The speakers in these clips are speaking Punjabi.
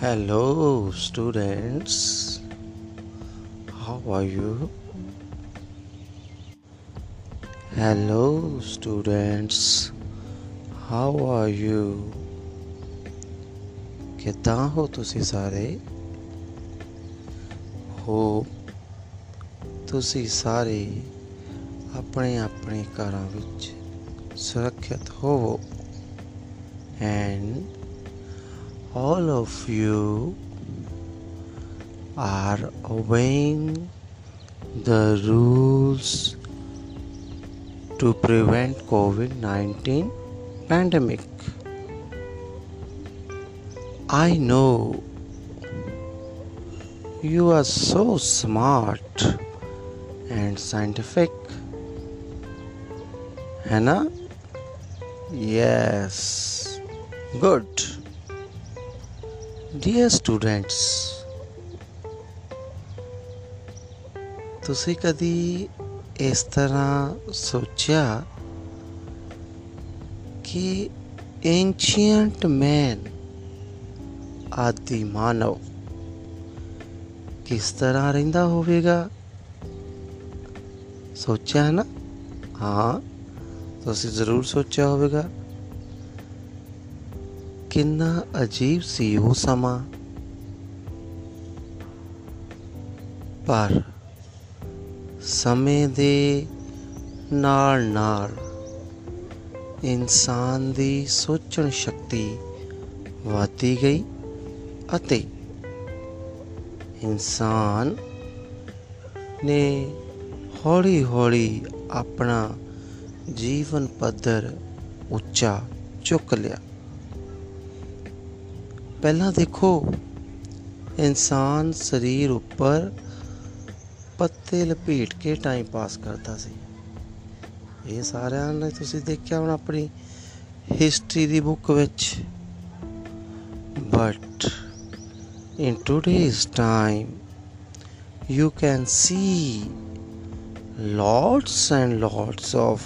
Hello, students. How are you? Hello, students. How are you? ਕਿੱਦਾਂ ਹੋ ਤੁਸੀਂ ਸਾਰੇ ਹੋ ਤੁਸੀਂ ਸਾਰੇ ਆਪਣੇ ਆਪਣੇ ਘਰਾਂ ਵਿੱਚ ਸੁਰੱਖਿਅਤ ਹੋਵੋ and all of you are obeying the rules to prevent COVID-19 pandemic. I know you are so smart and scientific. Hannah? Yes. Good. Dear students ਤੁਸੀਂ ਕਦੀ ਇਸ ਤਰ੍ਹਾਂ ਸੋਚਿਆ ਕਿ ਐਂਸ਼ੀਅੰਟ ਮੈਨ ਆਦਿ ਮਾਨਵ ਕਿਸ ਤਰ੍ਹਾਂ ਰਹਿੰਦਾ ਹੋਵੇਗਾ? ਸੋਚਿਆ ਹੈ ਨਾ? ਹਾਂ, ਤੁਸੀਂ ਜ਼ਰੂਰ ਸੋਚਿਆ ਹੋਵੇਗਾ। ਕਿੰਨਾ ਅਜੀਬ ਸੀ ਉਹ ਸਮਾਂ। ਪਰ ਸਮੇਂ ਦੇ ਨਾਲ ਨਾਲ ਇਨਸਾਨ ਦੀ ਸੋਚਣ ਸ਼ਕਤੀ ਵਧਦੀ ਗਈ ਅਤੇ ਇਨਸਾਨ ਨੇ ਹੌਲੀ ਹੌਲੀ ਆਪਣਾ ਜੀਵਨ ਪੱਧਰ ਉੱਚਾ ਚੁੱਕ ਲਿਆ। ਪਹਿਲਾਂ ਦੇਖੋ ਇਨਸਾਨ ਸਰੀਰ ਉੱਪਰ ਪੱਤੇ ਲਪੇਟ ਕੇ ਟਾਈਮ ਪਾਸ ਕਰਦਾ ਸੀ ਇਹ ਸਾਰਿਆਂ ਨੇ ਤੁਸੀਂ ਦੇਖਿਆ ਹੁਣ ਆਪਣੀ ਹਿਸਟਰੀ ਦੀ ਬੁੱਕ ਵਿੱਚ but in today's time you can see lots and lots of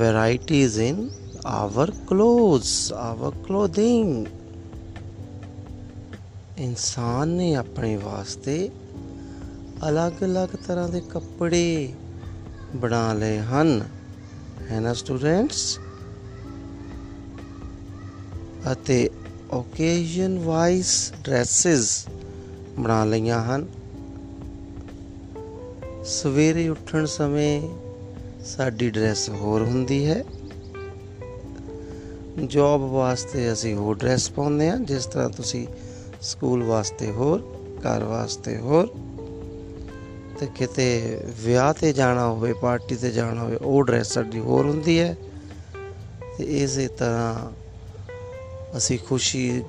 varieties in our clothes our clothing ਇਨਸਾਨ ਨੇ ਆਪਣੇ ਵਾਸਤੇ ਅਲੱਗ-ਅਲੱਗ ਤਰ੍ਹਾਂ ਦੇ ਕੱਪੜੇ ਬਣਾ ਲਏ ਹਨ। ਹੈ ਨਾ ਸਟੂਡੈਂਟਸ? ਅਤੇ ਓਕੇਜ਼ਨ ਵਾਈਜ਼ ਡਰੈਸਸ ਬਣਾ ਲਈਆਂ ਹਨ। ਸਵੇਰੇ ਉੱਠਣ ਸਮੇਂ ਸਾਡੀ ਡਰੈਸ ਹੋਰ ਹੁੰਦੀ ਹੈ। ਜੌਬ ਵਾਸਤੇ ਅਸੀਂ ਹੋਰ ਡਰੈਸ ਪਾਉਂਦੇ ਹਾਂ, ਜਿਸ ਤਰ੍ਹਾਂ ਤੁਸੀਂ ਸਕੂਲ ਵਾਸਤੇ ਹੋਰ, ਘਰ ਵਾਸਤੇ ਹੋਰ। ਤੇ ਕਿਤੇ ਵਿਆਹ ਤੇ ਜਾਣਾ ਹੋਵੇ, ਪਾਰਟੀ ਤੇ ਜਾਣਾ ਹੋਵੇ, ਉਹ ਡਰੈਸ ਸਾਡੀ ਹੋਰ ਹੁੰਦੀ ਹੈ। ਤੇ ਇਸੇ ਤਰ੍ਹਾਂ ਅਸੀਂ ਖੁਸ਼ੀ,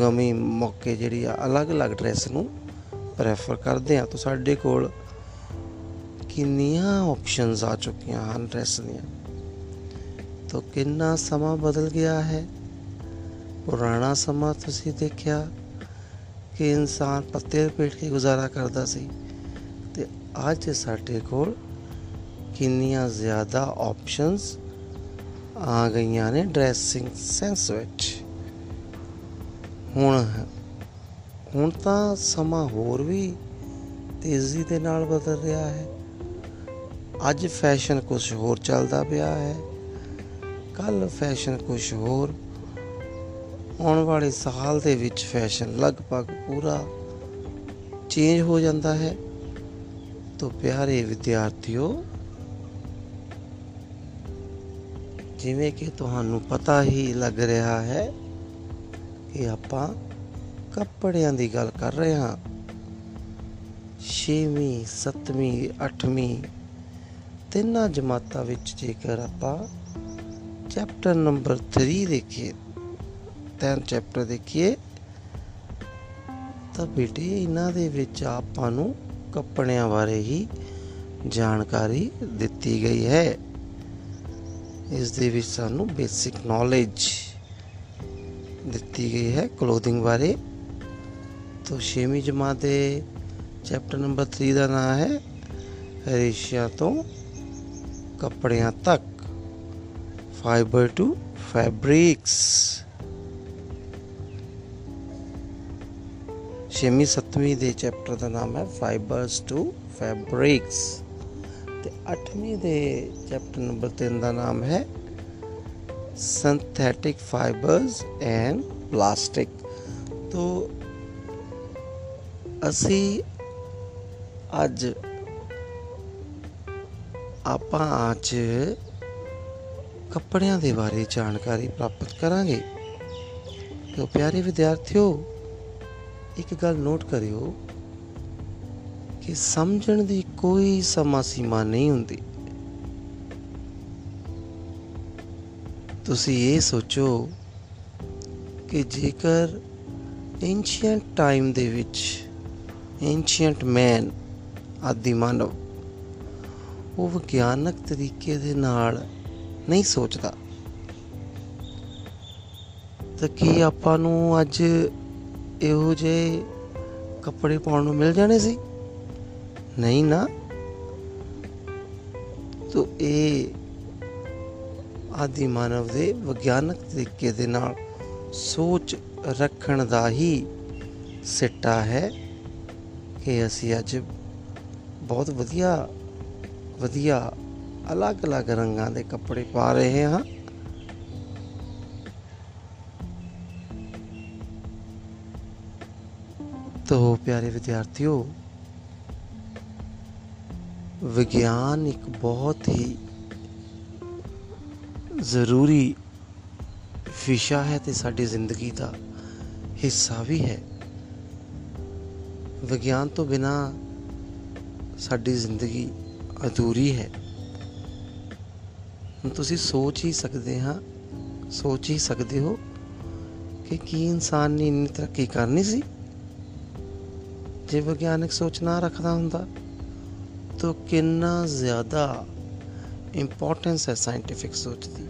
ਗਮੀ ਮੌਕੇ ਜਿਹੜੀ ਆ, ਅਲੱਗ-ਅਲੱਗ ਡਰੈਸ ਨੂੰ ਪ੍ਰੈਫਰ ਕਰਦੇ ਹਾਂ। ਤਾਂ ਸਾਡੇ ਕੋਲ ਕਿੰਨੀਆਂ ਆਪਸ਼ਨਸ ਆ ਚੁੱਕੀਆਂ ਹਨ ਡਰੈਸ ਦੀਆਂ। ਤਾਂ ਕਿੰਨਾ ਸਮਾਂ ਬਦਲ ਗਿਆ ਹੈ? ਪੁਰਾਣਾ ਸਮਾਂ ਤੁਸੀਂ ਦੇਖਿਆ ਕਿ ਇਨਸਾਨ ਪੱਤੇ ਲਪੇਟ ਕੇ ਗੁਜ਼ਾਰਾ ਕਰਦਾ ਸੀ। ਤੇ ਅੱਜ ਸਾਡੇ ਕੋਲ ਕਿੰਨੀਆਂ ਜ਼ਿਆਦਾ ਆਪਸ਼ਨਸ ਆ ਗਈਆਂ ਨੇ ਡਰੈਸਿੰਗ ਸੈਂਸ ਵਿੱਚ। ਹੁਣ ਹੁਣ ਤਾਂ ਸਮਾਂ ਹੋਰ ਵੀ ਤੇਜ਼ੀ ਦੇ ਨਾਲ ਬਦਲ ਰਿਹਾ ਹੈ। ਅੱਜ ਫੈਸ਼ਨ ਕੁਝ ਹੋਰ ਚੱਲਦਾ ਪਿਆ ਹੈ। ਕੱਲ ਫੈਸ਼ਨ ਕੁਝ ਹੋਰ ਆਉਣ ਵਾਲੇ ਸਾਲ ਦੇ ਵਿੱਚ ਫੈਸ਼ਨ ਲਗਭਗ ਪੂਰਾ ਚੇਂਜ ਹੋ ਜਾਂਦਾ ਹੈ। ਤੋ ਪਿਆਰੇ ਵਿਦਿਆਰਥੀਓ, ਜਿਵੇਂ ਕਿ ਤੁਹਾਨੂੰ ਪਤਾ ਹੀ ਲੱਗ ਰਿਹਾ ਹੈ ਕਿ ਆਪਾਂ ਕੱਪੜਿਆਂ ਦੀ ਗੱਲ ਕਰ ਰਹੇ ਹਾਂ। 6ਵੀਂ 7ਵੀਂ 8ਵੀਂ ਤਿੰਨਾਂ ਜਮਾਤਾਂ ਵਿੱਚ ਜੇਕਰ ਆਪਾਂ ਚੈਪਟਰ ਨੰਬਰ 3 ਦੇਖੀਏ ਤਿੰਨ ਚੈਪਟਰ ਦੇਖੀਏ, ਤਾਂ ਬੇਟੇ ਇਹਨਾਂ ਦੇ ਵਿੱਚ ਆਪਾਂ ਨੂੰ ਕੱਪੜਿਆਂ ਬਾਰੇ ਹੀ ਜਾਣਕਾਰੀ ਦਿੱਤੀ ਗਈ ਹੈ। ਇਸ ਦੇ ਵਿੱਚ ਸਾਨੂੰ ਬੇਸਿਕ ਨੌਲੇਜ ਦਿੱਤੀ ਗਈ ਹੈ ਕਲੋਥਿੰਗ ਬਾਰੇ। ਤੋਂ 6ਵੀਂ ਜਮਾਤ ਦੇ ਚੈਪਟਰ ਨੰਬਰ 3 ਦਾ ਨਾਮ ਹੈ ਰੇਸ਼ਿਆ ਤੋਂ ਕੱਪੜਿਆਂ ਤੱਕ ਫਾਈਬਰ ਟੂ ਫੈਬਰਿਕਸ ਛੇਵੀਂ, ਸੱਤਵੀਂ ਦੇ ਚੈਪਟਰ ਦਾ ਨਾਮ ਹੈ ਫਾਈਬਰਸ ਟੂ ਫੈਬਰਿਕਸ ਤੇ ਅੱਠਵੀਂ ਦੇ ਚੈਪਟਰ ਨੰਬਰ 3 ਦਾ ਨਾਮ ਹੈ synthetic fibers and plastic ਤੋ ਅਸੀਂ ਅੱਜ ਆਪਾਂ ਅੱਜ ਕੱਪੜਿਆਂ ਦੇ ਬਾਰੇ ਜਾਣਕਾਰੀ ਪ੍ਰਾਪਤ ਕਰਾਂਗੇ। ਤੋ ਪਿਆਰੇ ਵਿਦਿਆਰਥੀਓ ਇੱਕ ਗੱਲ ਨੋਟ ਕਰਿਓ ਕਿ ਸਮਝਣ ਦੀ ਕੋਈ ਸਮਾਂ ਸੀਮਾ ਨਹੀਂ ਹੁੰਦੀ। ਤੁਸੀਂ ਇਹ ਸੋਚੋ ਕਿ ਜੇਕਰ ਐਂਸ਼ੀਅੰਟ ਟਾਈਮ ਦੇ ਵਿੱਚ ਐਂਸ਼ੀਅੰਟ ਮੈਨ ਆਦਿ ਮਾਨਵ, ਉਹ ਵਿਗਿਆਨਕ ਤਰੀਕੇ ਦੇ ਨਾਲ ਨਹੀਂ ਸੋਚਦਾ, ਤਾਂ ਕੀ ਆਪਾਂ ਨੂੰ ਅੱਜ ਇਹੋ ਜਿਹੇ ਕੱਪੜੇ ਪਾਉਣ ਨੂੰ ਮਿਲ ਜਾਣੇ ਸੀ? ਨਹੀਂ ਨਾ। ਤੋ ਇਹ ਆਦਿ ਮਾਨਵ ਦੇ ਵਿਗਿਆਨਕ ਤਰੀਕੇ ਦੇ ਨਾਲ ਸੋਚ ਰੱਖਣ ਦਾ ਹੀ ਸਿੱਟਾ ਹੈ ਕਿ ਅਸੀਂ ਅੱਜ ਬਹੁਤ ਵਧੀਆ ਵਧੀਆ ਅਲੱਗ-ਅਲੱਗ ਰੰਗਾਂ ਦੇ ਕੱਪੜੇ ਪਾ ਰਹੇ ਹਾਂ। ਤੋ ਪਿਆਰੇ ਵਿਦਿਆਰਥੀਓ, ਵਿਗਿਆਨ ਇੱਕ ਬਹੁਤ ਹੀ ਜ਼ਰੂਰੀ ਵਿਸ਼ਾ ਹੈ ਤੇ ਸਾਡੀ ਜ਼ਿੰਦਗੀ ਦਾ ਹਿੱਸਾ ਵੀ ਹੈ। ਵਿਗਿਆਨ ਤੋਂ ਬਿਨਾ ਸਾਡੀ ਜ਼ਿੰਦਗੀ ਅਧੂਰੀ ਹੈ। ਹੁਣ ਤੁਸੀਂ ਸੋਚ ਹੀ ਸਕਦੇ ਹਾਂ, ਸੋਚ ਹੀ ਸਕਦੇ ਹੋ ਕਿ ਕੀ ਇਨਸਾਨ ਨੇ ਇੰਨੀ ਤਰੱਕੀ ਕਰਨੀ ਸੀ? ਜੇ ਵਿਗਿਆਨਕ ਸੋਚ ਨਾ ਰੱਖਦਾ ਹੁੰਦਾ, ਤਾਂ ਕਿੰਨਾ ਜ਼ਿਆਦਾ ਇੰਪੋਰਟੈਂਸ ਹੈ ਸਾਇੰਟੀਫਿਕ ਸੋਚ ਦੀ।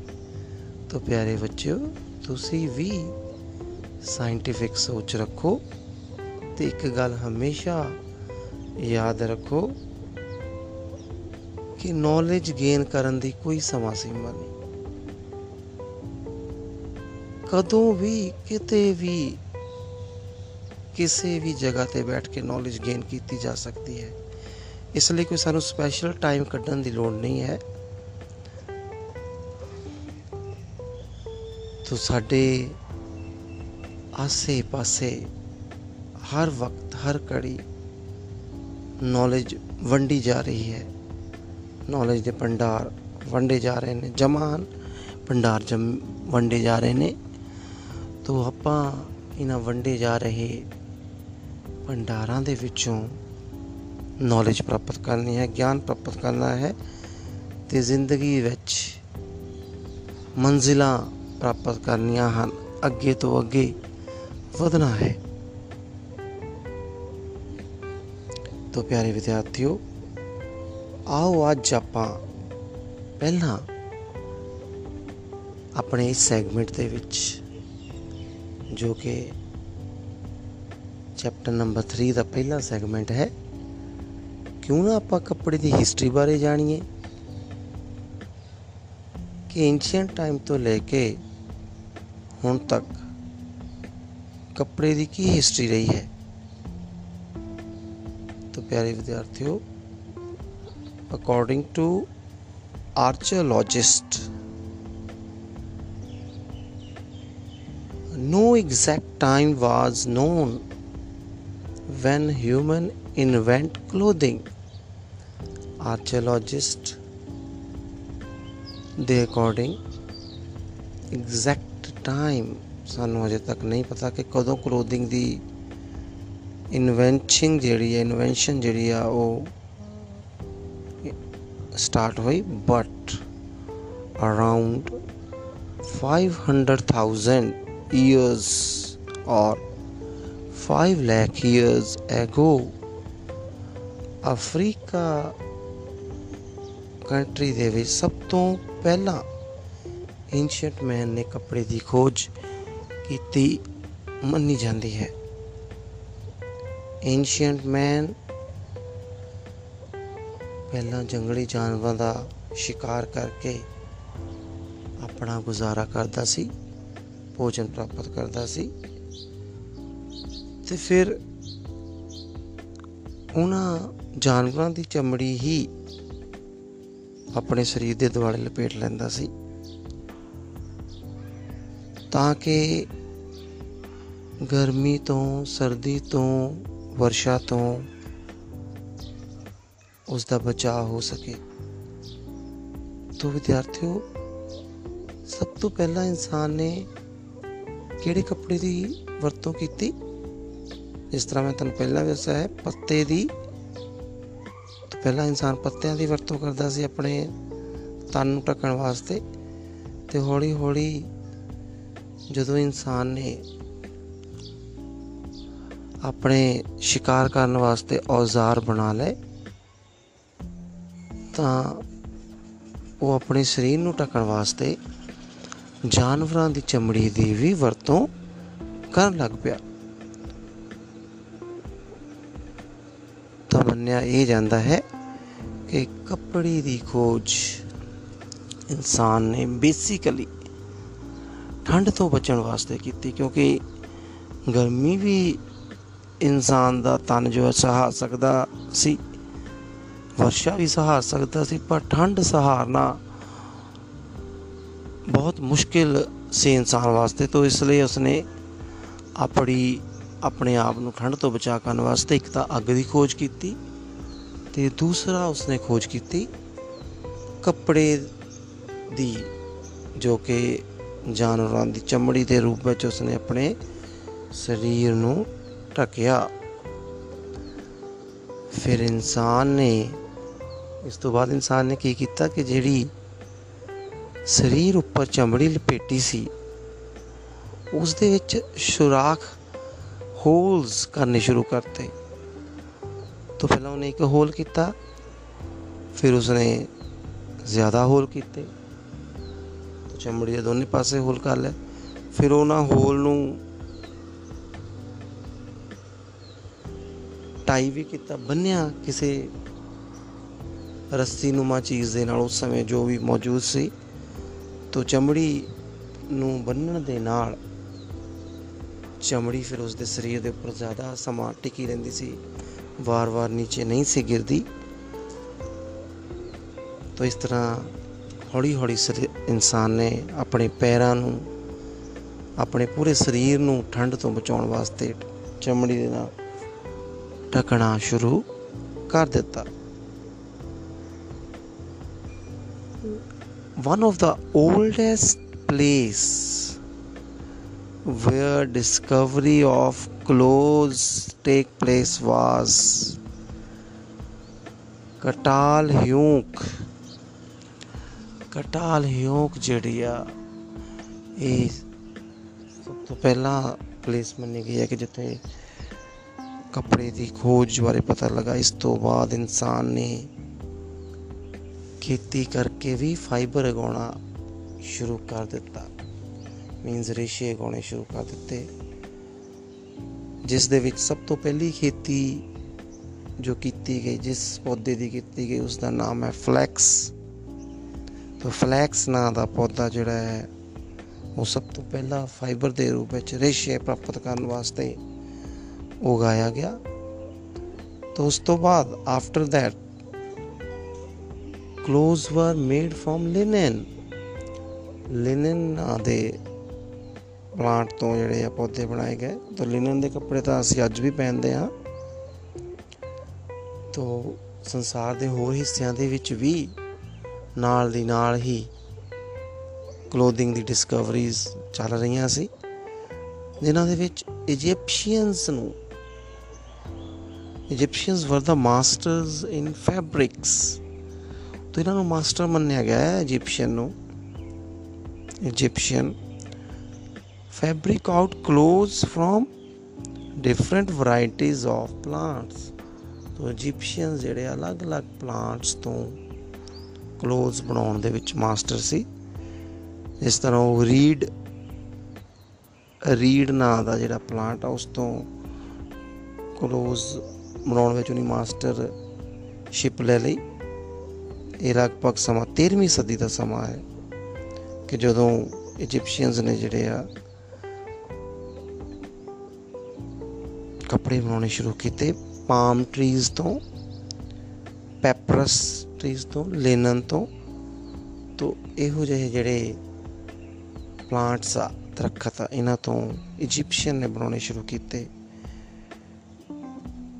ਤਾਂ ਪਿਆਰੇ ਬੱਚਿਓ, ਤੁਸੀਂ ਵੀ ਸਾਇੰਟੀਫਿਕ ਸੋਚ ਰੱਖੋ ਤੇ ਇੱਕ ਗੱਲ ਹਮੇਸ਼ਾ ਯਾਦ ਰੱਖੋ ਕਿ ਨੌਲੇਜ ਗੇਨ ਕਰਨ ਦੀ ਕੋਈ ਸਮਾਂ ਸੀਮਾ ਨਹੀਂ। ਕਦੋਂ ਵੀ ਕਿਤੇ ਵੀ ਕਿਸੇ ਵੀ ਜਗ੍ਹਾ ਤੇ ਬੈਠ ਕੇ ਨੌਲੇਜ ਗੇਨ ਕੀਤੀ ਜਾ ਸਕਦੀ ਹੈ। ਇਸ ਲਈ ਕੋਈ ਸਾਨੂੰ ਸਪੈਸ਼ਲ ਟਾਈਮ ਕੱਢਣ ਦੀ ਲੋੜ ਨਹੀਂ ਹੈ। ਤੋ ਸਾਡੇ ਆਸੇ-ਪਾਸੇ ਹਰ ਵਕਤ, ਹਰ ਘੜੀ ਨੌਲੇਜ ਵੰਡੀ ਜਾ ਰਹੀ ਹੈ। ਨੌਲੇਜ ਦੇ ਭੰਡਾਰ ਵੰਡੇ ਜਾ ਰਹੇ ਨੇ, ਜਮਾਨ ਭੰਡਾਰ ਜਮ, ਵੰਡੇ ਜਾ ਰਹੇ ਨੇ। ਤੋ ਆਪਾਂ ਇਹਨਾਂ ਵੰਡੇ ਜਾ ਰਹੇ ਭੰਡਾਰਾਂ ਦੇ ਵਿੱਚੋਂ ਨੌਲੇਜ ਪ੍ਰਾਪਤ ਕਰਨੀ ਹੈ, ਗਿਆਨ ਪ੍ਰਾਪਤ ਕਰਨਾ ਹੈ ਤੇ ਜ਼ਿੰਦਗੀ ਵਿੱਚ ਮੰਜ਼ਿਲਾਂ ਪ੍ਰਾਪਤ ਕਰਨੀਆਂ ਹਨ। ਅੱਗੇ ਤੋਂ ਅੱਗੇ ਵਧਣਾ ਹੈ। ਤੋ ਪਿਆਰੇ ਵਿਦਿਆਰਥੀਓ, ਆਓ ਅੱਜ ਆਪਾਂ ਪਹਿਲਾਂ ਆਪਣੇ ਇਸ ਸੈਗਮੈਂਟ ਦੇ ਵਿੱਚ ਜੋ ਕਿ ਚੈਪਟਰ ਨੰਬਰ 3 ਦਾ ਪਹਿਲਾ ਸੈਗਮੈਂਟ ਹੈ। ਕਿਉਂ ਨਾ ਆਪਾਂ ਕੱਪੜੇ ਦੀ ਹਿਸਟਰੀ ਬਾਰੇ ਜਾਣੀਏ? ਕਿ ਐਂਸ਼ੀਅੰਟ ਟਾਈਮ ਤੋਂ ਲੈ ਕੇ ਹੁਣ ਤੱਕ ਕੱਪੜੇ ਦੀ ਕੀ ਹਿਸਟਰੀ ਰਹੀ ਹੈ? ਤਾਂ ਪਿਆਰੇ ਵਿਦਿਆਰਥੀਓ according to archaeologist, no exact time was known when human invent clothing archaeologists ਦੇ ਅਕੋਰਡਿੰਗ ਐਗਜ਼ੈਕਟ ਟਾਈਮ ਸਾਨੂੰ ਅਜੇ ਤੱਕ ਨਹੀਂ ਪਤਾ ਕਿ ਕਦੋਂ ਕਲੋਥਿੰਗ ਦੀ ਇਨਵੈਂਸ਼ਨ ਜਿਹੜੀ ਹੈ ਇਨਵੈਂਸ਼ਨ ਜਿਹੜੀ ਆ ਉਹ ਸਟਾਰਟ ਹੋਈ ਬਟ ਅਰਾਊਂਡ 500000 ਇਅਰਸ ਔਰ 5 lakh years ago Africa country ਦੇ ਵਿੱਚ ਸਭ ਤੋਂ ਪਹਿਲਾਂ ਐਂਸ਼ੀਅੰਟ ਮੈਨ ਨੇ ਕੱਪੜੇ ਦੀ ਖੋਜ ਕੀਤੀ, ਮੰਨੀ ਜਾਂਦੀ ਹੈ। ਐਂਸ਼ੀਅੰਟ ਮੈਨ ਪਹਿਲਾਂ ਜੰਗਲੀ ਜਾਨਵਰਾਂ ਦਾ ਸ਼ਿਕਾਰ ਕਰਕੇ ਆਪਣਾ ਗੁਜ਼ਾਰਾ ਕਰਦਾ ਸੀ, ਭੋਜਨ ਪ੍ਰਾਪਤ ਕਰਦਾ ਸੀ। ਤੇ ਫਿਰ ਉਹਨਾਂ ਜਾਨਵਰਾਂ ਦੀ ਚਮੜੀ ਹੀ ਆਪਣੇ ਸਰੀਰ ਦੇ ਦੁਆਲੇ ਲਪੇਟ ਲੈਂਦਾ ਸੀ। ਤਾਂ ਕਿ ਗਰਮੀ ਤੋਂ, ਸਰਦੀ ਤੋਂ, ਵਰਸ਼ਾ ਤੋਂ ਉਸ ਦਾ ਬਚਾਅ ਹੋ ਸਕੇ। ਤੋਂ ਵਿਦਿਆਰਥੀਓ, ਸਭ ਤੋਂ ਪਹਿਲਾਂ ਇਨਸਾਨ ਨੇ ਕਿਹੜੇ ਕੱਪੜੇ ਦੀ ਵਰਤੋਂ ਕੀਤੀ? ਜਿਸ ਤਰ੍ਹਾਂ ਮੈਂ ਤੁਹਾਨੂੰ ਪਹਿਲਾਂ ਵੀ ਦੱਸਿਆ ਹੈ, ਪੱਤੇ ਦੀ, ਤੋਂ ਪਹਿਲਾਂ ਇਨਸਾਨ ਪੱਤਿਆਂ ਦੀ ਵਰਤੋਂ ਕਰਦਾ ਸੀ ਆਪਣੇ ਤਨ ਨੂੰ ਢੱਕਣ ਵਾਸਤੇ, ਤੇ ਹੌਲੀ ਹੌਲੀ ਜਦੋਂ ਇਨਸਾਨ ਨੇ ਆਪਣੇ ਸ਼ਿਕਾਰ ਕਰਨ ਵਾਸਤੇ ਔਜ਼ਾਰ ਬਣਾ ਲਏ, ਤਾਂ ਉਹ ਆਪਣੇ ਸਰੀਰ ਨੂੰ ਢੱਕਣ ਵਾਸਤੇ ਜਾਨਵਰਾਂ ਦੀ ਚਮੜੀ ਦੀ ਵੀ ਵਰਤੋਂ ਕਰਨ ਲੱਗ ਪਿਆ। ਮੰਨਿਆ ਇਹ ਜਾਂਦਾ ਹੈ ਕਿ ਕੱਪੜੇ ਦੀ ਖੋਜ ਇਨਸਾਨ ਨੇ ਬੇਸਿਕਲੀ ਠੰਡ ਤੋਂ ਬਚਣ ਵਾਸਤੇ ਕੀਤੀ, ਕਿਉਂਕਿ ਗਰਮੀ ਵੀ ਇਨਸਾਨ ਦਾ ਤਨ ਜੋ ਹੈ ਸਹਾ ਸਕਦਾ ਸੀ, ਵਰਸ਼ਾ ਵੀ ਸਹਾਰ ਸਕਦਾ ਸੀ, ਪਰ ਠੰਡ ਸਹਾਰਨਾ ਬਹੁਤ ਮੁਸ਼ਕਿਲ ਸੀ ਇਨਸਾਨ ਵਾਸਤੇ, ਤੋਂ ਇਸ ਲਈ ਉਸਨੇ ਆਪਣੀ, ਆਪਣੇ ਆਪ ਨੂੰ ਠੰਡ ਤੋਂ ਬਚਾ ਕਰਨ ਵਾਸਤੇ ਇੱਕ ਤਾਂ ਅੱਗ ਦੀ ਖੋਜ ਕੀਤੀ ਤੇ ਦੂਸਰਾ ਉਸਨੇ ਖੋਜ ਕੀਤੀ ਕੱਪੜੇ ਦੀ, ਜੋ ਕਿ ਜਾਨਵਰਾਂ ਦੀ ਚਮੜੀ ਦੇ ਰੂਪ ਵਿੱਚ ਉਸਨੇ ਆਪਣੇ ਸਰੀਰ ਨੂੰ ਢੱਕਿਆ। ਫਿਰ ਇਨਸਾਨ ਨੇ, ਇਸ ਤੋਂ ਬਾਅਦ ਇਨਸਾਨ ਨੇ ਕੀ ਕੀਤਾ ਕਿ ਜਿਹੜੀ ਸਰੀਰ ਉੱਪਰ ਚਮੜੀ ਲਪੇਟੀ ਸੀ ਉਸ ਦੇ ਵਿੱਚ ਸੁਰਾਖ ਹੋਲਸ ਕਰਨੇ ਸ਼ੁਰੂ ਕਰਤੇ। ਤੋਂ ਪਹਿਲਾਂ ਉਹਨੇ ਇੱਕ ਹੋਲ ਕੀਤਾ, ਫਿਰ ਉਸਨੇ ਜ਼ਿਆਦਾ ਹੋਲ ਕੀਤੇ। ਤਾਂ ਚਮੜੀ ਦੇ ਦੋਨੇ ਪਾਸੇ ਹੋਲ ਕਰ ਲਏ ਫਿਰ ਉਹਨਾਂ ਹੋਲ ਨੂੰ ਟਾਈ ਵੀ ਕੀਤਾ, ਬੰਨਿਆ ਕਿਸੇ ਰੱਸੀ ਨੂਮਾ ਚੀਜ਼ ਦੇ ਨਾਲ ਉਸ ਸਮੇਂ ਜੋ ਵੀ ਮੌਜੂਦ ਸੀ। ਤੋਂ ਚਮੜੀ ਨੂੰ ਬੰਨਣ ਦੇ ਨਾਲ ਚਮੜੀ ਫਿਰ ਉਸ ਦੇ ਸਰੀਰ ਦੇ ਉੱਪਰ ਜ਼ਿਆਦਾ ਸਮਾਂ ਟਿਕੀ ਰਹਿੰਦੀ ਸੀ। ਵਾਰ-ਵਾਰ ਨੀਚੇ ਨਹੀਂ ਸੀ ਗਿਰਦੀ। ਤੋਂ ਇਸ ਤਰ੍ਹਾਂ ਹੌਲੀ-ਹੌਲੀ ਇਨਸਾਨ ਨੇ ਆਪਣੇ ਪੈਰਾਂ ਨੂੰ, ਆਪਣੇ ਪੂਰੇ ਸਰੀਰ ਨੂੰ ਠੰਡ ਤੋਂ ਬਚਾਉਣ ਵਾਸਤੇ ਚਮੜੀ ਦੇ ਨਾਲ ਢਕਣਾ ਸ਼ੁਰੂ ਕਰ ਦਿੱਤਾ। One of the oldest place where discovery of clothes take place was ਕਟਾਲ ਹਿਊਕ ਕਟਾਲ ਹਿਊਕ ਜਿਹੜੀ ਆ, ਇਹ ਸਭ ਤੋਂ ਪਹਿਲਾਂ ਪਲੇਸ ਮੰਨੀ ਗਈ ਹੈ ਕਿ ਜਿੱਥੇ ਕੱਪੜੇ ਦੀ ਖੋਜ ਬਾਰੇ ਪਤਾ ਲੱਗਾ, ਇਸ ਤੋਂ ਬਾਅਦ ਇਨਸਾਨ ਨੇ ਖੇਤੀ ਕਰਕੇ ਵੀ ਫਾਈਬਰ ਉਗਾਉਣਾ ਸ਼ੁਰੂ ਕਰ ਦਿੱਤਾ। ਮੀਨਸ ਰੇਸ਼ੇ ਉਗਾਉਣੇ ਸ਼ੁਰੂ ਕਰ ਦਿੱਤੇ। ਜਿਸ ਦੇ ਵਿੱਚ ਸਭ ਤੋਂ ਪਹਿਲੀ ਖੇਤੀ ਜੋ ਕੀਤੀ ਗਈ, ਜਿਸ ਪੌਦੇ ਦੀ ਕੀਤੀ ਗਈ, ਉਸ ਦਾ ਨਾਮ ਹੈ ਫਲੈਕਸ। ਤਾਂ ਫਲੈਕਸ ਨਾਂ ਦਾ ਪੌਦਾ ਜਿਹੜਾ ਹੈ, ਉਹ ਸਭ ਤੋਂ ਪਹਿਲਾਂ ਫਾਈਬਰ ਦੇ ਰੂਪ ਵਿੱਚ ਰੇਸ਼ੇ ਪ੍ਰਾਪਤ ਕਰਨ ਵਾਸਤੇ ਉਗਾਇਆ ਗਿਆ। ਤਾਂ ਉਸ ਤੋਂ ਬਾਅਦ after that clothes were made from linen linen ਨਾਂ ਦੇ ਪਲਾਂਟ ਤੋਂ ਜਿਹੜੇ ਆ ਪੌਦੇ ਬਣਾਏ ਗਏ। ਤਾਂ ਲਿਨਨ ਦੇ ਕੱਪੜੇ ਤਾਂ ਅਸੀਂ ਅੱਜ ਵੀ ਪਹਿਨਦੇ ਆ ਤੋਂ ਸੰਸਾਰ ਦੇ ਹੋਰ ਹਿੱਸਿਆਂ ਦੇ ਵਿੱਚ ਵੀ ਨਾਲ ਦੀ ਨਾਲ ਹੀ ਕਲੋਥਿੰਗ ਦੀ ਡਿਸਕਵਰੀਜ਼ ਚੱਲ ਰਹੀਆਂ ਸੀ। ਜਿਨ੍ਹਾਂ ਦੇ ਵਿੱਚ ਇਜੀਪਸ਼ੀਅਨਸ ਨੂੰ ਇਜੀਪਸ਼ੀਅਨਸ ਵਰ ਦਾ ਮਾਸਟਰਸ ਇਨ ਫੈਬਰਿਕਸ ਤੋਂ ਇਹਨਾਂ ਨੂੰ ਮਾਸਟਰ ਮੰਨਿਆ ਗਿਆ ਹੈ ਇਜੀਪਸ਼ੀਅਨ ਨੂੰ। Egyptian fabric out clothes from different varieties of plants ਤੋਂ ਇਜੀਪਸ਼ੀਅਨ ਜਿਹੜੇ ਅਲੱਗ-ਅਲੱਗ ਪਲਾਂਟਸ ਤੋਂ ਕਲੋਥਸ ਬਣਾਉਣ ਦੇ ਵਿੱਚ ਮਾਸਟਰ ਸੀ। ਇਸ ਤਰ੍ਹਾਂ ਉਹ ਰੀਡ ਰੀਡ ਨਾਂ ਦਾ ਜਿਹੜਾ ਪਲਾਂਟ ਆ, ਉਸ ਤੋਂ ਕਲੋਥਸ ਬਣਾਉਣ ਵਿੱਚ ਉਹਨੇ ਮਾਸਟਰ ਸ਼ਿਪ ਲੈ ਲਈ। ਇਹ ਲਗਭਗ ਸਮਾਂ 13ਵੀਂ ਸਦੀ ਦਾ ਸਮਾਂ ਹੈ ਕਿ ਜਦੋਂ ਇਜੀਪਸ਼ੀਅਨਸ ਨੇ ਜਿਹੜੇ ਆ ਕੱਪੜੇ ਬਣਾਉਣੇ ਸ਼ੁਰੂ ਕੀਤੇ ਪਾਮ ਟਰੀਜ਼ ਤੋਂ ਪੈਪਰਸ ਟਰੀਜ਼ ਤੋਂ ਲੇਨਨ ਤੋਂ ਤੋਂ ਇਹੋ ਜਿਹੇ ਜਿਹੜੇ ਪਲਾਂਟਸ ਆ, ਦਰਖਤ ਆ, ਇਹਨਾਂ ਤੋਂ ਇਜੀਪਸ਼ੀਅਨ ਨੇ ਬਣਾਉਣੇ ਸ਼ੁਰੂ ਕੀਤੇ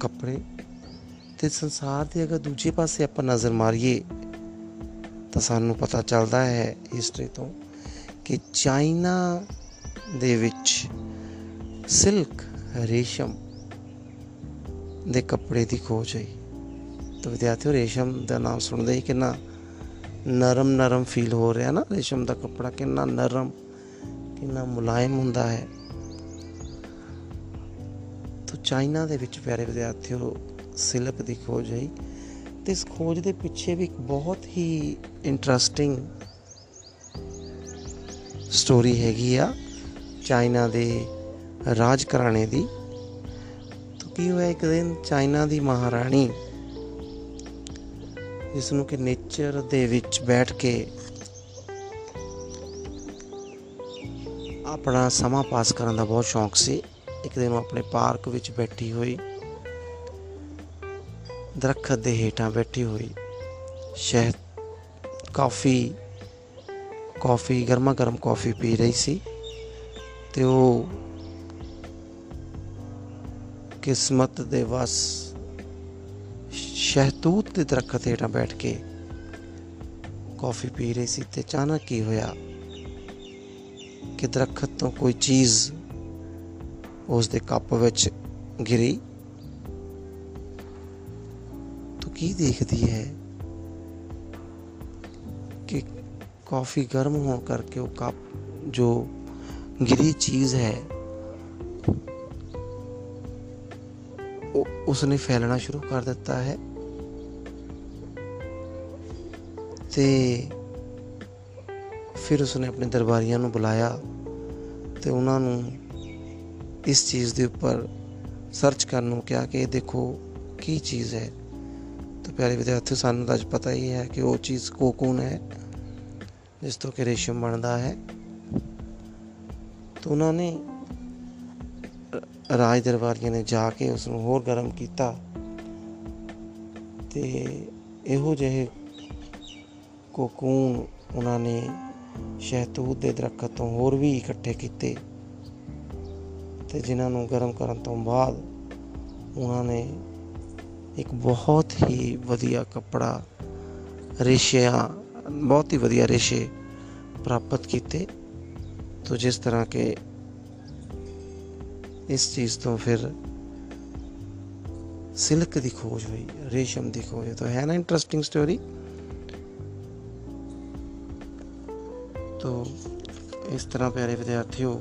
ਕੱਪੜੇ। ਤੇ ਸੰਸਾਰ ਦੇ ਅਗਰ ਦੂਜੇ ਪਾਸੇ ਆਪਾਂ ਨਜ਼ਰ ਮਾਰੀਏ, ਤਾਂ ਸਾਨੂੰ ਪਤਾ ਚੱਲਦਾ ਹੈ ਹਿਸਟਰੀ ਤੋਂ ਕਿ ਚਾਈਨਾ ਦੇ ਵਿੱਚ ਸਿਲਕ ਰੇਸ਼ਮ ਦੇ ਕੱਪੜੇ ਦੀ ਖੋਜ ਹੋਈ। ਤਾਂ ਵਿਦਿਆਰਥੀਓ, ਰੇਸ਼ਮ ਦਾ ਨਾਮ ਸੁਣਦੇ ਹੀ ਕਿੰਨਾ ਨਰਮ ਨਰਮ ਫੀਲ ਹੋ ਰਿਹਾ ਨਾ, ਰੇਸ਼ਮ ਦਾ ਕੱਪੜਾ ਕਿੰਨਾ ਨਰਮ, ਕਿੰਨਾ ਮੁਲਾਇਮ ਹੁੰਦਾ ਹੈ। ਤਾਂ ਚਾਈਨਾ ਦੇ ਵਿੱਚ ਪਿਆਰੇ ਵਿਦਿਆਰਥੀਓ ਸਿਲਕ ਦੀ ਖੋਜ ਹੋਈ ਤੇ ਇਸ ਖੋਜ ਦੇ ਪਿੱਛੇ ਵੀ ਇੱਕ ਬਹੁਤ ਹੀ ਇੰਟਰਸਟਿੰਗ ਸਟੋਰੀ ਹੈਗੀ ਆ ਚਾਈਨਾ ਦੇ ਰਾਜ ਘਰਾਣੇ ਦੀ। ਤਾਂ ਕੀ ਹੋਇਆ ਇੱਕ ਦਿਨ ਚਾਈਨਾ ਦੀ ਮਹਾਰਾਣੀ ਜਿਸ ਨੂੰ ਕਿ ਨੇਚਰ ਦੇ ਵਿੱਚ ਬੈਠ ਕੇ ਆਪਣਾ ਸਮਾਂ ਪਾਸ ਕਰਨ ਦਾ ਬਹੁਤ ਸ਼ੌਂਕ ਸੀ, ਇੱਕ ਦਿਨ ਉਹ ਆਪਣੇ ਪਾਰਕ ਵਿੱਚ ਬੈਠੀ ਹੋਈ, ਦਰਖਤ ਦੇ ਹੇਠਾਂ ਬੈਠੀ ਹੋਈ, ਸ਼ਹਿਦ ਕਾਫੀ ਕਾਫੀ ਗਰਮਾ ਗਰਮ ਕਾਫੀ ਪੀ ਰਹੀ ਸੀ ਤੇ ਉਹ ਕਿਸਮਤ ਦੇ ਵਸ। ਸ਼ਹਿਤੂਤ ਦੇ ਦਰਖਤ ਹੇਠਾਂ ਬੈਠ ਕੇ ਕਾਫੀ ਪੀ ਰਹੀ ਸੀ ਤੇ ਅਚਾਨਕ ਕੀ ਹੋਇਆ ਕਿ ਦਰਖਤ ਤੋਂ ਕੋਈ ਚੀਜ਼ ਉਸ ਦੇ ਕੱਪ ਵਿੱਚ ਗਿਰੀ? ਤੂੰ ਕੀ ਦੇਖਦੀ ਹੈ ਕਿ ਕਾਫੀ ਗਰਮ ਹੋਣ ਕਰਕੇ ਉਹ ਕੱਪ ਜੋ ਗਿਰੀ ਚੀਜ਼ ਹੈ ਉਹ ਉਸਨੇ ਫੈਲਣਾ ਸ਼ੁਰੂ ਕਰ ਦਿੱਤਾ ਹੈ। ਤੇ ਫਿਰ ਉਸਨੇ ਆਪਣੇ ਦਰਬਾਰੀਆਂ ਨੂੰ ਬੁਲਾਇਆ ਤੇ ਉਹਨਾਂ ਨੂੰ ਇਸ ਚੀਜ਼ ਦੇ ਉੱਪਰ ਸਰਚ ਕਰਨ ਨੂੰ ਕਿਹਾ ਕਿ ਇਹ ਦੇਖੋ ਕੀ ਚੀਜ਼ ਹੈ। ਤਾਂ ਪਿਆਰੇ ਵਿਦਿਆਰਥੀਓ, ਸਾਨੂੰ ਤਾਂ ਅੱਜ ਪਤਾ ਹੀ ਹੈ ਕਿ ਉਹ ਚੀਜ਼ ਕੋਕੂਨ ਹੈ, ਜਿਸ ਤੋਂ ਕਿ ਰੇਸ਼ਮ ਬਣਦਾ ਹੈ। ਤਾਂ ਉਹਨਾਂ ਨੇ ਰਾਜ ਦਰਬਾਰੀਆਂ ਨੇ ਜਾ ਕੇ ਉਸ ਨੂੰ ਹੋਰ ਗਰਮ ਕੀਤਾ ਤੇ ਇਹੋ ਜਿਹੇ ਕੋਕੂਨ ਉਹਨਾਂ ਨੇ ਸ਼ਹਿਤੂਤ ਦੇ ਦਰਖਤ ਤੋਂ ਹੋਰ ਵੀ ਇਕੱਠੇ ਕੀਤੇ ਤੇ ਜਿਨ੍ਹਾਂ ਨੂੰ ਗਰਮ ਕਰਨ ਤੋਂ ਬਾਅਦ ਉਹਨਾਂ ਨੇ ਇੱਕ ਬਹੁਤ ਹੀ ਵਧੀਆ ਕੱਪੜਾ, ਰੇਸ਼ਿਆਂ, ਬਹੁਤ ਹੀ ਵਧੀਆ ਰੇਸ਼ੇ ਪ੍ਰਾਪਤ ਕੀਤੇ। ਤੋ ਜਿਸ ਤਰ੍ਹਾਂ ਕਿ ਇਸ ਚੀਜ਼ ਤੋਂ ਫਿਰ ਸਿਲਕ ਦੀ ਖੋਜ ਹੋਈ, ਰੇਸ਼ਮ ਦੀ ਖੋਜ, ਤਾਂ ਹੈ ਨਾ ਇੰਟਰਸਟਿੰਗ ਸਟੋਰੀ ਤੋ ਇਸ ਤਰ੍ਹਾਂ ਪਿਆਰੇ ਵਿਦਿਆਰਥੀਓ,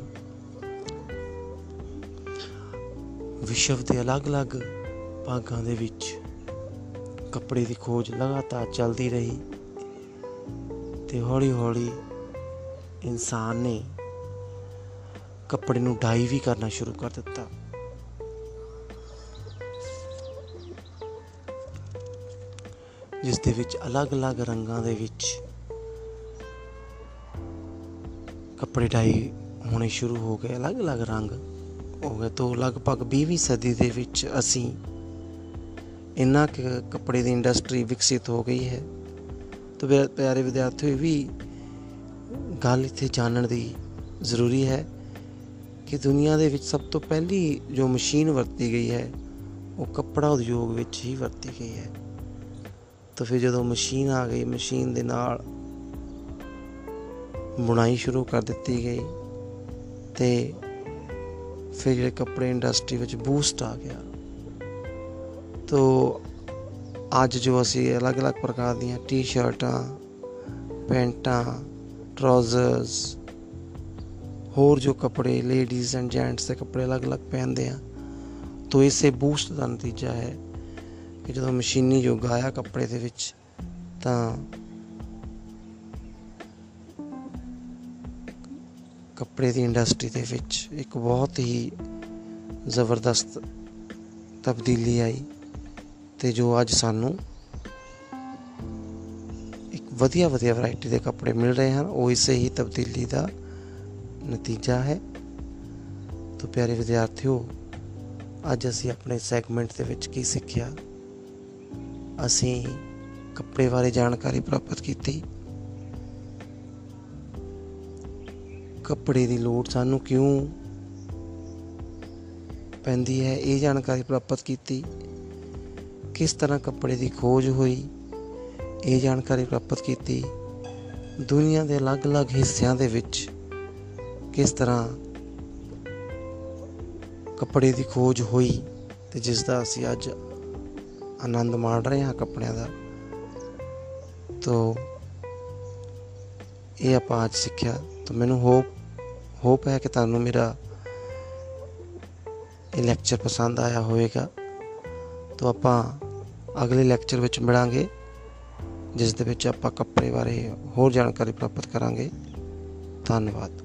ਵਿਸ਼ਵ ਦੇ ਅਲੱਗ-ਅਲੱਗ ਭਾਗਾਂ ਦੇ ਵਿੱਚ ਕੱਪੜੇ ਦੀ ਖੋਜ ਲਗਾਤਾਰ ਚੱਲਦੀ ਰਹੀ ਤੇ ਹੌਲੀ-ਹੌਲੀ ਇਨਸਾਨ ਨੇ ਕੱਪੜੇ ਨੂੰ ਡਾਈ ਵੀ ਕਰਨਾ ਸ਼ੁਰੂ ਕਰ ਦਿੱਤਾ। ਜਿਸ ਦੇ ਵਿੱਚ ਅਲੱਗ-ਅਲੱਗ ਰੰਗਾਂ ਦੇ ਵਿੱਚ ਕੱਪੜੇ ਡਾਈ ਹੋਣੇ ਸ਼ੁਰੂ ਹੋ ਗਏ। ਅਲੱਗ-ਅਲੱਗ ਰੰਗ ਹੋ ਗਏ ਤੋਂ ਲਗਭਗ 20ਵੀਂ ਸਦੀ ਦੇ ਵਿੱਚ ਅਸੀਂ ਇੰਨਾ ਕੁ ਕੱਪੜੇ ਦੀ ਇੰਡਸਟਰੀ ਵਿਕਸਿਤ ਹੋ ਗਈ ਹੈ। ਤਾਂ ਪਿਆ- ਪਿਆਰੇ ਵਿਦਿਆਰਥੀਓ, ਇਹ ਵੀ ਗੱਲ ਇੱਥੇ ਜਾਣਨ ਦੀ ਜ਼ਰੂਰੀ ਹੈ ਕਿ ਦੁਨੀਆ ਦੇ ਵਿੱਚ ਸਭ ਤੋਂ ਪਹਿਲੀ ਜੋ ਮਸ਼ੀਨ ਵਰਤੀ ਗਈ ਹੈ, ਉਹ ਕੱਪੜਾ ਉਦਯੋਗ ਵਿੱਚ ਹੀ ਵਰਤੀ ਗਈ ਹੈ। ਤਾਂ ਫਿਰ ਜਦੋਂ ਮਸ਼ੀਨ ਆ ਗਈ, ਮਸ਼ੀਨ ਦੇ ਨਾਲ ਬੁਣਾਈ ਸ਼ੁਰੂ ਕਰ ਦਿੱਤੀ ਗਈ ਤੇ ਫਿਰ ਜਿਹੜੇ ਕੱਪੜੇ ਇੰਡਸਟਰੀ ਵਿੱਚ ਬੂਸਟ ਆ ਗਿਆ। ਤੋ ਅੱਜ ਜੋ ਅਸੀਂ ਅਲੱਗ-ਅਲੱਗ ਪ੍ਰਕਾਰ ਦੀਆਂ ਟੀ-ਸ਼ਰਟਾਂ ਪੈਂਟਾਂ ਟਰਾਊਜ਼ਰਸ ਹੋਰ ਜੋ ਕੱਪੜੇ ਲੇਡੀਜ਼ ਐਂਡ ਜੈਂਟਸ ਦੇ ਕੱਪੜੇ ਅਲੱਗ-ਅਲੱਗ ਪਹਿਨਦੇ ਆ, ਤੋ ਇਸੇ ਬੂਸਟ ਦਾ ਨਤੀਜਾ ਹੈ ਕਿ ਜਦੋਂ ਮਸ਼ੀਨੀ ਯੁੱਗ ਆਇਆ ਕੱਪੜੇ ਦੇ ਵਿੱਚ, ਤਾਂ ਕੱਪੜੇ ਦੀ ਇੰਡਸਟਰੀ ਦੇ ਵਿੱਚ ਇੱਕ ਬਹੁਤ ਹੀ ਜ਼ਬਰਦਸਤ ਤਬਦੀਲੀ ਆਈ ਤੇ ਜੋ ਅੱਜ ਸਾਨੂੰ ਇੱਕ ਵਧੀਆ ਵਧੀਆ ਵੈਰਾਈਟੀ ਦੇ ਕੱਪੜੇ ਮਿਲ ਰਹੇ ਹਨ, ਉਹ ਇਸੇ ਹੀ ਤਬਦੀਲੀ ਦਾ ਨਤੀਜਾ ਹੈ। ਤੋ ਪਿਆਰੇ ਵਿਦਿਆਰਥੀਓ, ਅੱਜ ਅਸੀਂ ਆਪਣੇ ਸੈਗਮੈਂਟ ਦੇ ਵਿੱਚ ਕੀ ਸਿੱਖਿਆ? ਅਸੀਂ ਕੱਪੜੇ ਬਾਰੇ ਜਾਣਕਾਰੀ ਪ੍ਰਾਪਤ ਕੀਤੀ। ਕੱਪੜੇ ਦੀ ਲੋੜ ਸਾਨੂੰ ਕਿਉਂ ਪੈਂਦੀ ਹੈ, ਇਹ ਜਾਣਕਾਰੀ ਪ੍ਰਾਪਤ ਕੀਤੀ। ਕਿਸ ਤਰ੍ਹਾਂ ਕੱਪੜੇ ਦੀ ਖੋਜ ਹੋਈ, ਇਹ ਜਾਣਕਾਰੀ ਪ੍ਰਾਪਤ ਕੀਤੀ। ਦੁਨੀਆ ਦੇ ਅਲੱਗ-ਅਲੱਗ ਹਿੱਸਿਆਂ ਦੇ ਵਿੱਚ ਕਿਸ ਤਰ੍ਹਾਂ ਕੱਪੜੇ ਦੀ ਖੋਜ ਹੋਈ ਤੇ ਜਿਸ ਦਾ ਅਸੀਂ ਅੱਜ ਆਨੰਦ ਮਾਣ ਰਹੇ ਹਾਂ ਕੱਪੜਿਆਂ ਦਾ, ਤੋ ਇਹ ਆਪਾਂ ਅੱਜ ਸਿੱਖਿਆ। ਤਾਂ ਮੈਨੂੰ ਹੋਪ ਹੋਪ ਹੈ ਕਿ ਤੁਹਾਨੂੰ ਮੇਰਾ ਇਹ ਲੈਕਚਰ ਪਸੰਦ ਆਇਆ ਹੋਵੇਗਾ। ਤੋ ਆਪਾਂ ਅਗਲੇ ਲੈਕਚਰ ਵਿੱਚ ਮਿਲਾਂਗੇ, ਜਿਸ ਦੇ ਵਿੱਚ ਆਪਾਂ ਕੱਪੜੇ ਬਾਰੇ ਹੋਰ ਜਾਣਕਾਰੀ ਪ੍ਰਾਪਤ ਕਰਾਂਗੇ। ਧੰਨਵਾਦ।